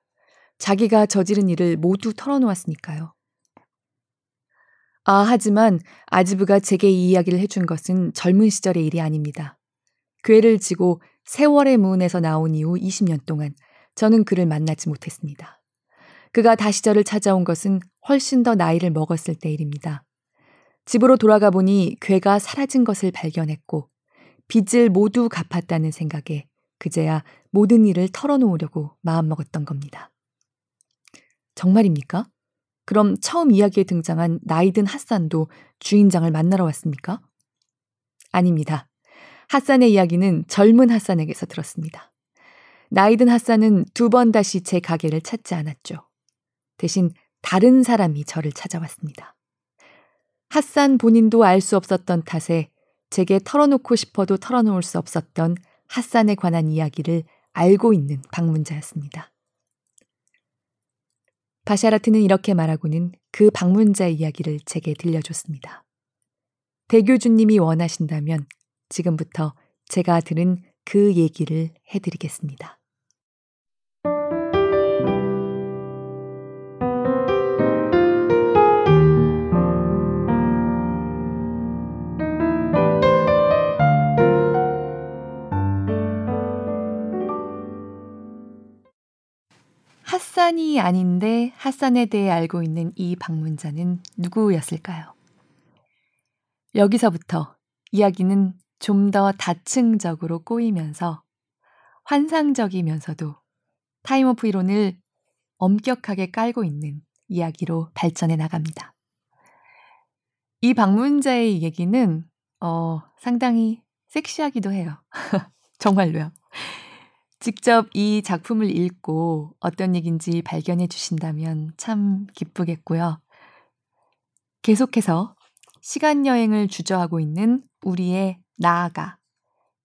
자기가 저지른 일을 모두 털어놓았으니까요. 아, 하지만 아지브가 제게 이 이야기를 해준 것은 젊은 시절의 일이 아닙니다. 괴를 지고 세월의 문에서 나온 이후 20년 동안 저는 그를 만나지 못했습니다. 그가 다시 저를 찾아온 것은 훨씬 더 나이를 먹었을 때 일입니다. 집으로 돌아가 보니 괴가 사라진 것을 발견했고 빚을 모두 갚았다는 생각에 그제야 모든 일을 털어놓으려고 마음먹었던 겁니다. 정말입니까? 그럼 처음 이야기에 등장한 나이든 핫산도 주인장을 만나러 왔습니까? 아닙니다. 핫산의 이야기는 젊은 핫산에게서 들었습니다. 나이든 핫산은 두 번 다시 제 가게를 찾지 않았죠. 대신 다른 사람이 저를 찾아왔습니다. 핫산 본인도 알 수 없었던 탓에 제게 털어놓고 싶어도 털어놓을 수 없었던 핫산에 관한 이야기를 알고 있는 방문자였습니다. 바샤라트는 이렇게 말하고는 그 방문자의 이야기를 제게 들려줬습니다. 대교주님이 원하신다면 지금부터 제가 들은 그 얘기를 해드리겠습니다. 핫산이 아닌데 핫산에 대해 알고 있는 이 방문자는 누구였을까요? 여기서부터 이야기는 좀 더 다층적으로 꼬이면서 환상적이면서도 타임오프 이론을 엄격하게 깔고 있는 이야기로 발전해 나갑니다. 이 방문자의 얘기는 어, 상당히 섹시하기도 해요. *laughs* 정말로요. 직접 이 작품을 읽고 어떤 얘기인지 발견해 주신다면 참 기쁘겠고요. 계속해서 시간 여행을 주저하고 있는 우리의 나아가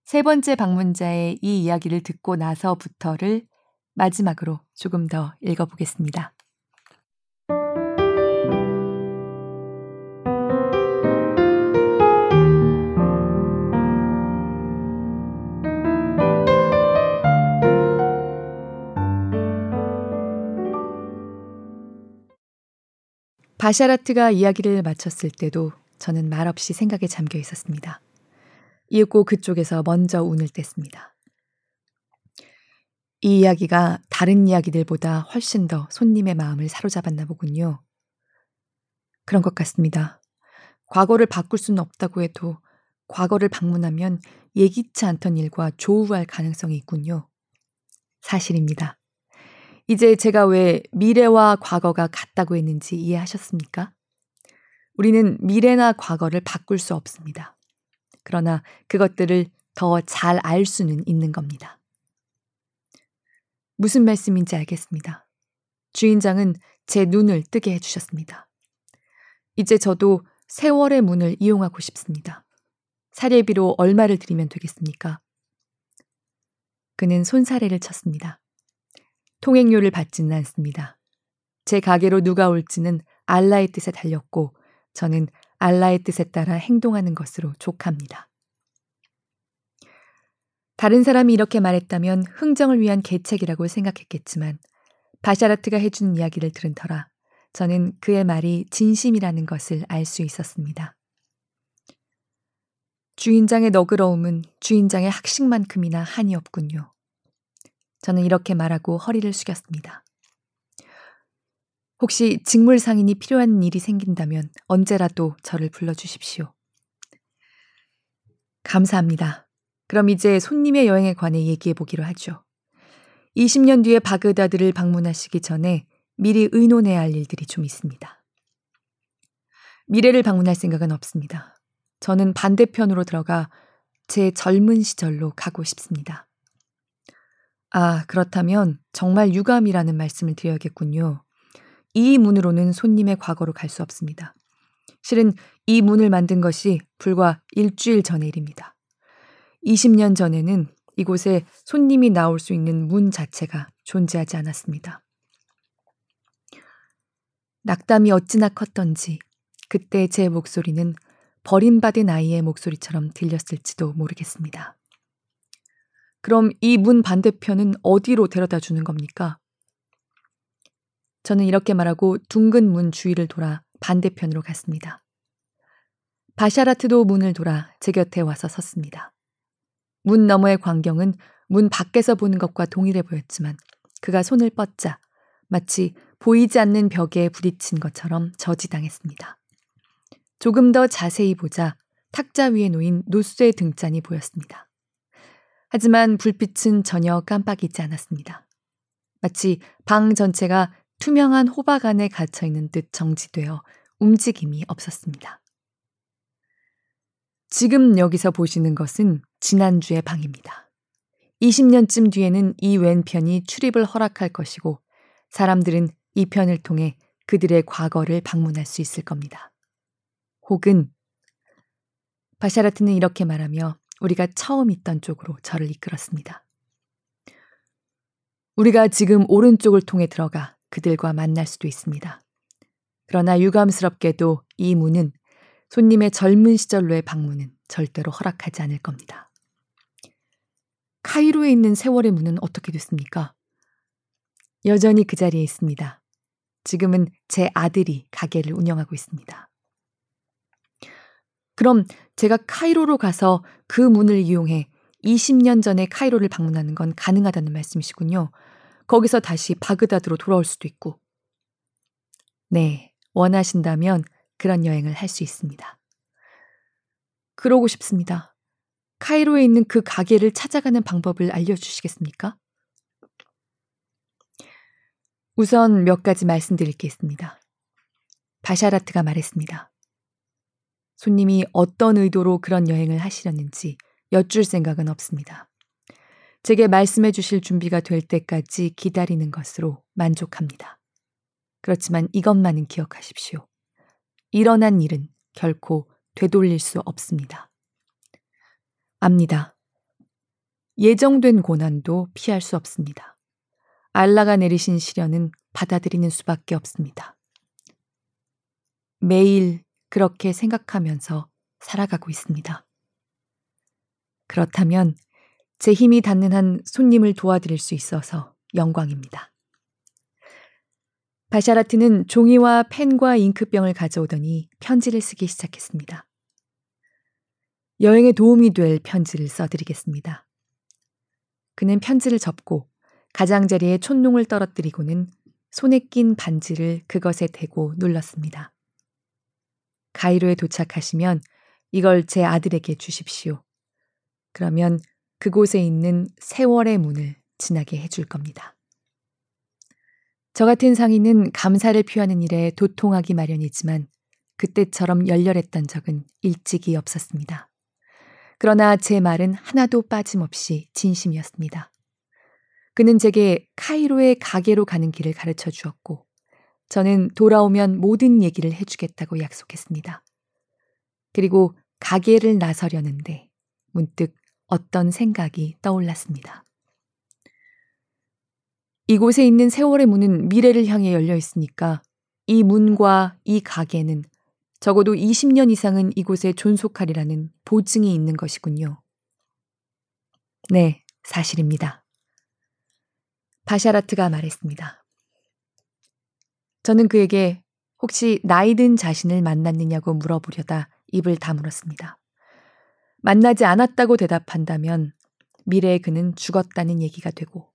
세 번째 방문자의 이 이야기를 듣고 나서부터를 마지막으로 조금 더 읽어보겠습니다. 바샤라트가 이야기를 마쳤을 때도 저는 말없이 생각에 잠겨 있었습니다. 이윽고 그쪽에서 먼저 운을 뗐습니다. 이 이야기가 다른 이야기들보다 훨씬 더 손님의 마음을 사로잡았나 보군요. 그런 것 같습니다. 과거를 바꿀 수는 없다고 해도 과거를 방문하면 예기치 않던 일과 조우할 가능성이 있군요. 사실입니다. 이제 제가 왜 미래와 과거가 같다고 했는지 이해하셨습니까? 우리는 미래나 과거를 바꿀 수 없습니다. 그러나 그것들을 더 잘 알 수는 있는 겁니다. 무슨 말씀인지 알겠습니다. 주인장은 제 눈을 뜨게 해주셨습니다. 이제 저도 세월의 문을 이용하고 싶습니다. 사례비로 얼마를 드리면 되겠습니까? 그는 손사래를 쳤습니다. 통행료를 받지는 않습니다. 제 가게로 누가 올지는 알라의 뜻에 달렸고 저는 알라의 뜻에 따라 행동하는 것으로 족합니다. 다른 사람이 이렇게 말했다면 흥정을 위한 계책이라고 생각했겠지만 바샤라트가 해준 이야기를 들은 터라 저는 그의 말이 진심이라는 것을 알 수 있었습니다. 주인장의 너그러움은 주인장의 학식만큼이나 한이 없군요. 저는 이렇게 말하고 허리를 숙였습니다. 혹시 직물 상인이 필요한 일이 생긴다면 언제라도 저를 불러주십시오. 감사합니다. 그럼 이제 손님의 여행에 관해 얘기해 보기로 하죠. 20년 뒤에 바그다드를 방문하시기 전에 미리 의논해야 할 일들이 좀 있습니다. 미래를 방문할 생각은 없습니다. 저는 반대편으로 들어가 제 젊은 시절로 가고 싶습니다. 아, 그렇다면 정말 유감이라는 말씀을 드려야겠군요. 이 문으로는 손님의 과거로 갈 수 없습니다. 실은 이 문을 만든 것이 불과 일주일 전의 일입니다. 20년 전에는 이곳에 손님이 나올 수 있는 문 자체가 존재하지 않았습니다. 낙담이 어찌나 컸던지 그때 제 목소리는 버림받은 아이의 목소리처럼 들렸을지도 모르겠습니다. 그럼 이 문 반대편은 어디로 데려다 주는 겁니까? 저는 이렇게 말하고 둥근 문 주위를 돌아 반대편으로 갔습니다. 바샤라트도 문을 돌아 제 곁에 와서 섰습니다. 문 너머의 광경은 문 밖에서 보는 것과 동일해 보였지만 그가 손을 뻗자 마치 보이지 않는 벽에 부딪힌 것처럼 저지당했습니다. 조금 더 자세히 보자 탁자 위에 놓인 노쇠 등잔이 보였습니다. 하지만 불빛은 전혀 깜빡이지 않았습니다. 마치 방 전체가 투명한 호박 안에 갇혀 있는 듯 정지되어 움직임이 없었습니다. 지금 여기서 보시는 것은 지난주의 방입니다. 20년쯤 뒤에는 이 왼편이 출입을 허락할 것이고 사람들은 이 편을 통해 그들의 과거를 방문할 수 있을 겁니다. 혹은 바샤라트는 이렇게 말하며 우리가 처음 있던 쪽으로 저를 이끌었습니다. 우리가 지금 오른쪽을 통해 들어가 그들과 만날 수도 있습니다. 그러나 유감스럽게도 이 문은 손님의 젊은 시절로의 방문은 절대로 허락하지 않을 겁니다. 카이로에 있는 세월의 문은 어떻게 됐습니까? 여전히 그 자리에 있습니다. 지금은 제 아들이 가게를 운영하고 있습니다. 그럼 제가 카이로로 가서 그 문을 이용해 20년 전에 카이로를 방문하는 건 가능하다는 말씀이시군요. 거기서 다시 바그다드로 돌아올 수도 있고. 네, 원하신다면 그런 여행을 할 수 있습니다. 그러고 싶습니다. 카이로에 있는 그 가게를 찾아가는 방법을 알려주시겠습니까? 우선 몇 가지 말씀드릴 게 있습니다. 바샤라트가 말했습니다. 손님이 어떤 의도로 그런 여행을 하시려는지 여쭐 생각은 없습니다. 제게 말씀해 주실 준비가 될 때까지 기다리는 것으로 만족합니다. 그렇지만 이것만은 기억하십시오. 일어난 일은 결코 되돌릴 수 없습니다. 압니다. 예정된 고난도 피할 수 없습니다. 알라가 내리신 시련은 받아들이는 수밖에 없습니다. 매일 그렇게 생각하면서 살아가고 있습니다. 그렇다면 제 힘이 닿는 한 손님을 도와드릴 수 있어서 영광입니다. 바샤라트는 종이와 펜과 잉크병을 가져오더니 편지를 쓰기 시작했습니다. 여행에 도움이 될 편지를 써드리겠습니다. 그는 편지를 접고 가장자리에 촛농을 떨어뜨리고는 손에 낀 반지를 그것에 대고 눌렀습니다. 가이로에 도착하시면 이걸 제 아들에게 주십시오. 그러면 그곳에 있는 세월의 문을 지나게 해줄 겁니다. 저 같은 상인은 감사를 표하는 일에 도통하기 마련이지만 그때처럼 열렬했던 적은 일찍이 없었습니다. 그러나 제 말은 하나도 빠짐없이 진심이었습니다. 그는 제게 카이로의 가게로 가는 길을 가르쳐 주었고, 저는 돌아오면 모든 얘기를 해주겠다고 약속했습니다. 그리고 가게를 나서려는데 문득 어떤 생각이 떠올랐습니다. 이곳에 있는 세월의 문은 미래를 향해 열려 있으니까 이 문과 이 가게는 적어도 20년 이상은 이곳에 존속하리라는 보증이 있는 것이군요. 네, 사실입니다. 바샤라트가 말했습니다. 저는 그에게 혹시 나이든 자신을 만났느냐고 물어보려다 입을 다물었습니다. 만나지 않았다고 대답한다면 미래의 그는 죽었다는 얘기가 되고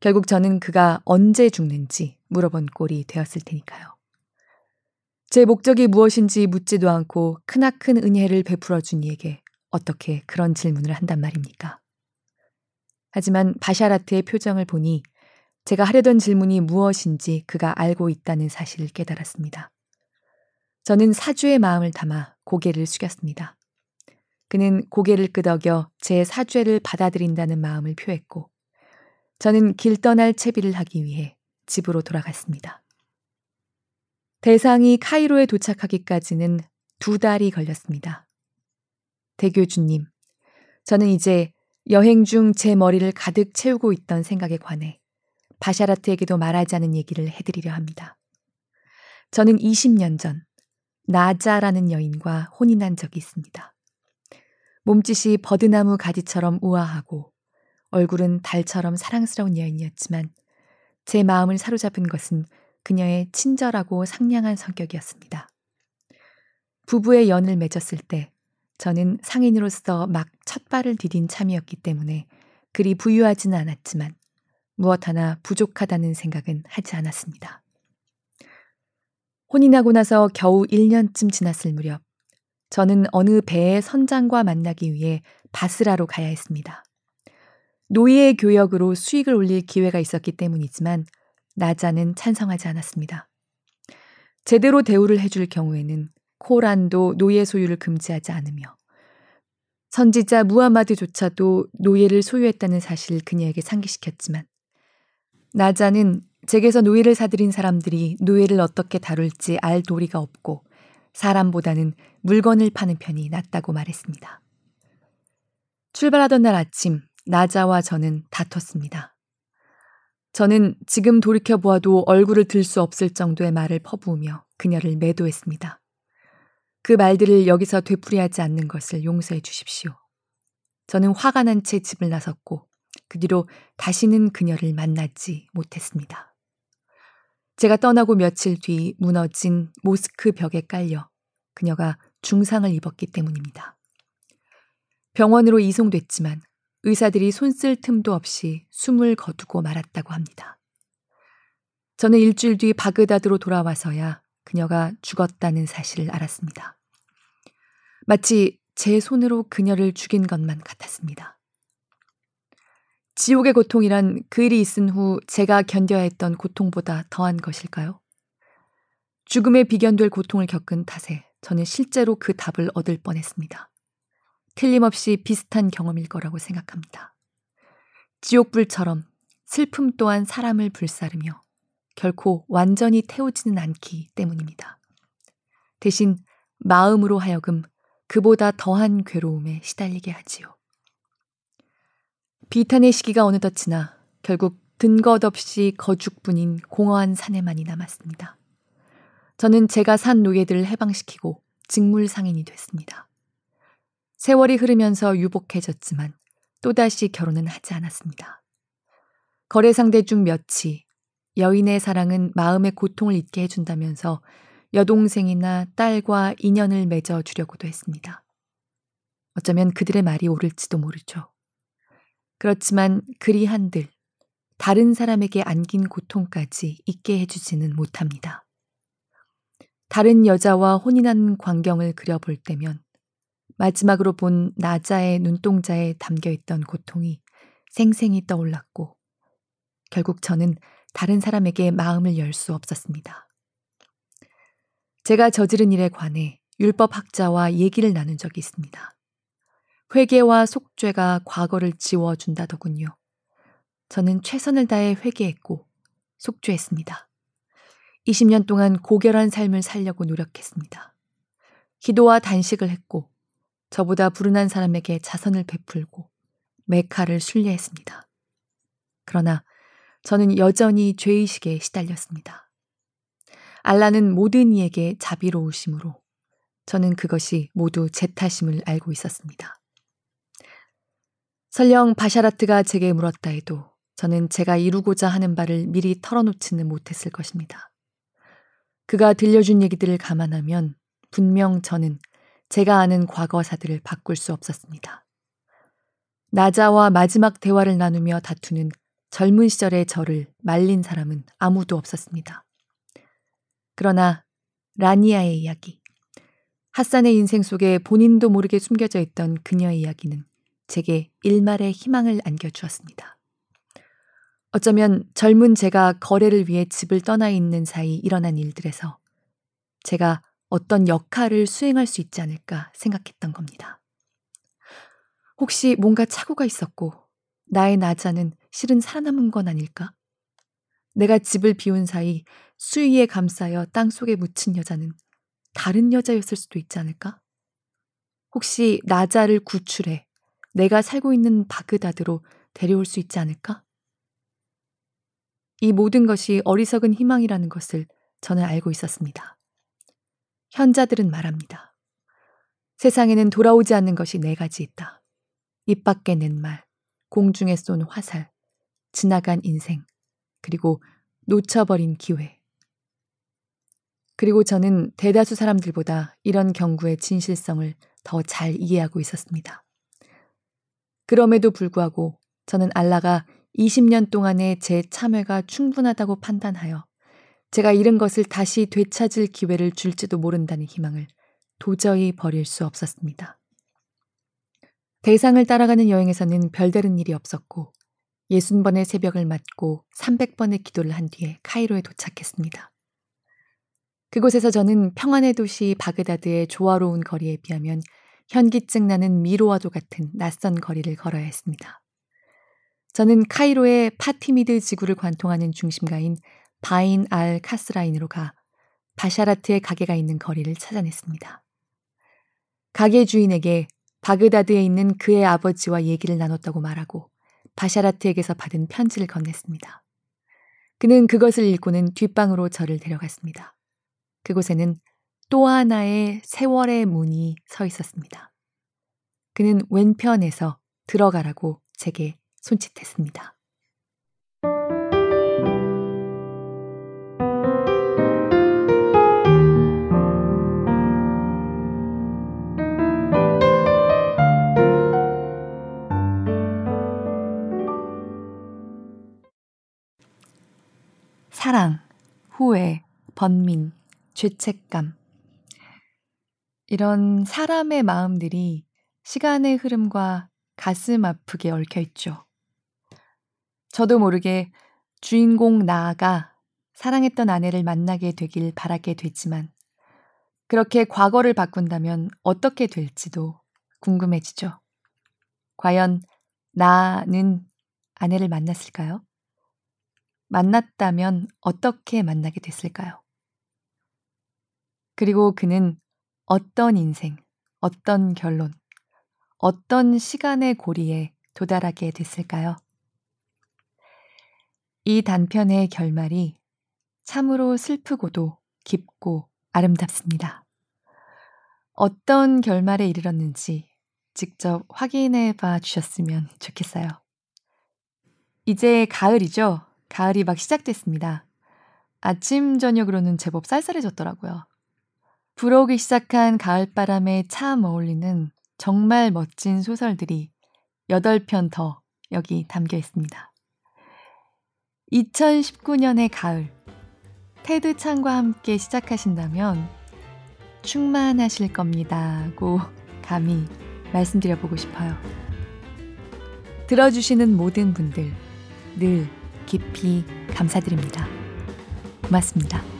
결국 저는 그가 언제 죽는지 물어본 꼴이 되었을 테니까요. 제 목적이 무엇인지 묻지도 않고 크나큰 은혜를 베풀어 준 이에게 어떻게 그런 질문을 한단 말입니까? 하지만 바샤라트의 표정을 보니 제가 하려던 질문이 무엇인지 그가 알고 있다는 사실을 깨달았습니다. 저는 사주의 마음을 담아 고개를 숙였습니다. 그는 고개를 끄덕여 제 사죄를 받아들인다는 마음을 표했고 저는 길 떠날 채비를 하기 위해 집으로 돌아갔습니다. 대상이 카이로에 도착하기까지는 두 달이 걸렸습니다. 대교주님, 저는 이제 여행 중 제 머리를 가득 채우고 있던 생각에 관해 바샤라트에게도 말하지 않은 얘기를 해드리려 합니다. 저는 20년 전 나자라는 여인과 혼인한 적이 있습니다. 몸짓이 버드나무 가지처럼 우아하고 얼굴은 달처럼 사랑스러운 여인이었지만 제 마음을 사로잡은 것은 그녀의 친절하고 상냥한 성격이었습니다. 부부의 연을 맺었을 때 저는 상인으로서 막 첫 발을 디딘 참이었기 때문에 그리 부유하지는 않았지만 무엇 하나 부족하다는 생각은 하지 않았습니다. 혼인하고 나서 겨우 1년쯤 지났을 무렵 저는 어느 배의 선장과 만나기 위해 바스라로 가야 했습니다. 노예의 교역으로 수익을 올릴 기회가 있었기 때문이지만 나자는 찬성하지 않았습니다. 제대로 대우를 해줄 경우에는 코란도 노예 소유를 금지하지 않으며 선지자 무하마드조차도 노예를 소유했다는 사실을 그녀에게 상기시켰지만 나자는 제게서 노예를 사들인 사람들이 노예를 어떻게 다룰지 알 도리가 없고 사람보다는 물건을 파는 편이 낫다고 말했습니다. 출발하던 날 아침 나자와 저는 다퉜습니다. 저는 지금 돌이켜 보아도 얼굴을 들 수 없을 정도의 말을 퍼부으며 그녀를 매도했습니다. 그 말들을 여기서 되풀이하지 않는 것을 용서해 주십시오. 저는 화가 난 채 집을 나섰고 그 뒤로 다시는 그녀를 만나지 못했습니다. 제가 떠나고 며칠 뒤 무너진 모스크 벽에 깔려 그녀가 중상을 입었기 때문입니다. 병원으로 이송됐지만 의사들이 손 쓸 틈도 없이 숨을 거두고 말았다고 합니다. 저는 일주일 뒤 바그다드로 돌아와서야 그녀가 죽었다는 사실을 알았습니다. 마치 제 손으로 그녀를 죽인 것만 같았습니다. 지옥의 고통이란 그 일이 있은 후 제가 견뎌야 했던 고통보다 더한 것일까요? 죽음에 비견될 고통을 겪은 탓에 저는 실제로 그 답을 얻을 뻔했습니다. 틀림없이 비슷한 경험일 거라고 생각합니다. 지옥불처럼 슬픔 또한 사람을 불사르며 결코 완전히 태우지는 않기 때문입니다. 대신 마음으로 하여금 그보다 더한 괴로움에 시달리게 하지요. 비탄의 시기가 어느덧 지나 결국 든 것 없이 거죽뿐인 공허한 사내만이 남았습니다. 저는 제가 산 노예들을 해방시키고 직물 상인이 됐습니다. 세월이 흐르면서 유복해졌지만 또다시 결혼은 하지 않았습니다. 거래 상대 중 몇이 여인의 사랑은 마음의 고통을 잊게 해준다면서 여동생이나 딸과 인연을 맺어 주려고도 했습니다. 어쩌면 그들의 말이 옳을지도 모르죠. 그렇지만 그리 한들 다른 사람에게 안긴 고통까지 잊게 해주지는 못합니다. 다른 여자와 혼인한 광경을 그려볼 때면 마지막으로 본 나자의 눈동자에 담겨 있던 고통이 생생히 떠올랐고 결국 저는 다른 사람에게 마음을 열 수 없었습니다. 제가 저지른 일에 관해 율법학자와 얘기를 나눈 적이 있습니다. 회개와 속죄가 과거를 지워준다더군요. 저는 최선을 다해 회개했고 속죄했습니다. 20년 동안 고결한 삶을 살려고 노력했습니다. 기도와 단식을 했고 저보다 불운한 사람에게 자선을 베풀고 메카를 순례했습니다. 그러나 저는 여전히 죄의식에 시달렸습니다. 알라는 모든 이에게 자비로우심으로 저는 그것이 모두 제 탓임을 알고 있었습니다. 설령 바샤라트가 제게 물었다 해도 저는 제가 이루고자 하는 바를 미리 털어놓지는 못했을 것입니다. 그가 들려준 얘기들을 감안하면 분명 저는 제가 아는 과거사들을 바꿀 수 없었습니다. 나자와 마지막 대화를 나누며 다투는 젊은 시절의 저를 말린 사람은 아무도 없었습니다. 그러나 라니아의 이야기, 핫산의 인생 속에 본인도 모르게 숨겨져 있던 그녀의 이야기는 제게 일말의 희망을 안겨주었습니다. 어쩌면 젊은 제가 거래를 위해 집을 떠나 있는 사이 일어난 일들에서 제가 어떤 역할을 수행할 수 있지 않을까 생각했던 겁니다. 혹시 뭔가 착오가 있었고 나의 나자는 실은 살아남은 건 아닐까? 내가 집을 비운 사이 수위에 감싸여 땅 속에 묻힌 여자는 다른 여자였을 수도 있지 않을까? 혹시 나자를 구출해 내가 살고 있는 바그다드로 데려올 수 있지 않을까? 이 모든 것이 어리석은 희망이라는 것을 저는 알고 있었습니다. 현자들은 말합니다. 세상에는 돌아오지 않는 것이 네 가지 있다. 입 밖에 낸 말, 공중에 쏜 화살, 지나간 인생, 그리고 놓쳐버린 기회. 그리고 저는 대다수 사람들보다 이런 경구의 진실성을 더 잘 이해하고 있었습니다. 그럼에도 불구하고 저는 알라가 20년 동안의 제 참회가 충분하다고 판단하여 제가 잃은 것을 다시 되찾을 기회를 줄지도 모른다는 희망을 도저히 버릴 수 없었습니다. 대상을 따라가는 여행에서는 별다른 일이 없었고 60번의 새벽을 맞고 300번의 기도를 한 뒤에 카이로에 도착했습니다. 그곳에서 저는 평안의 도시 바그다드의 조화로운 거리에 비하면 현기증 나는 미로와도 같은 낯선 거리를 걸어야 했습니다. 저는 카이로의 파티미드 지구를 관통하는 중심가인 바인 알 카스라인으로 가 바샤라트의 가게가 있는 거리를 찾아냈습니다. 가게 주인에게 바그다드에 있는 그의 아버지와 얘기를 나눴다고 말하고 바샤라트에게서 받은 편지를 건넸습니다. 그는 그것을 읽고는 뒷방으로 저를 데려갔습니다. 그곳에는 또 하나의 세월의 문이 서 있었습니다. 그는 왼편에서 들어가라고 제게 손짓했습니다. 사랑, 후회, 번민, 죄책감. 이런 사람의 마음들이 시간의 흐름과 가슴 아프게 얽혀 있죠. 저도 모르게 주인공 나아가 사랑했던 아내를 만나게 되길 바라게 됐지만 그렇게 과거를 바꾼다면 어떻게 될지도 궁금해지죠. 과연 나는 아내를 만났을까요? 만났다면 어떻게 만나게 됐을까요? 그리고 그는 어떤 인생, 어떤 결론, 어떤 시간의 고리에 도달하게 됐을까요? 이 단편의 결말이 참으로 슬프고도 깊고 아름답습니다. 어떤 결말에 이르렀는지 직접 확인해 봐 주셨으면 좋겠어요. 이제 가을이죠? 가을이 막 시작됐습니다. 아침, 저녁으로는 제법 쌀쌀해졌더라고요. 불어오기 시작한 가을바람에 참 어울리는 정말 멋진 소설들이 8편 더 여기 담겨 있습니다. 2019년의 가을, 테드 창과 함께 시작하신다면 충만하실 겁니다고 감히 말씀드려보고 싶어요. 들어주시는 모든 분들 늘 깊이 감사드립니다. 고맙습니다.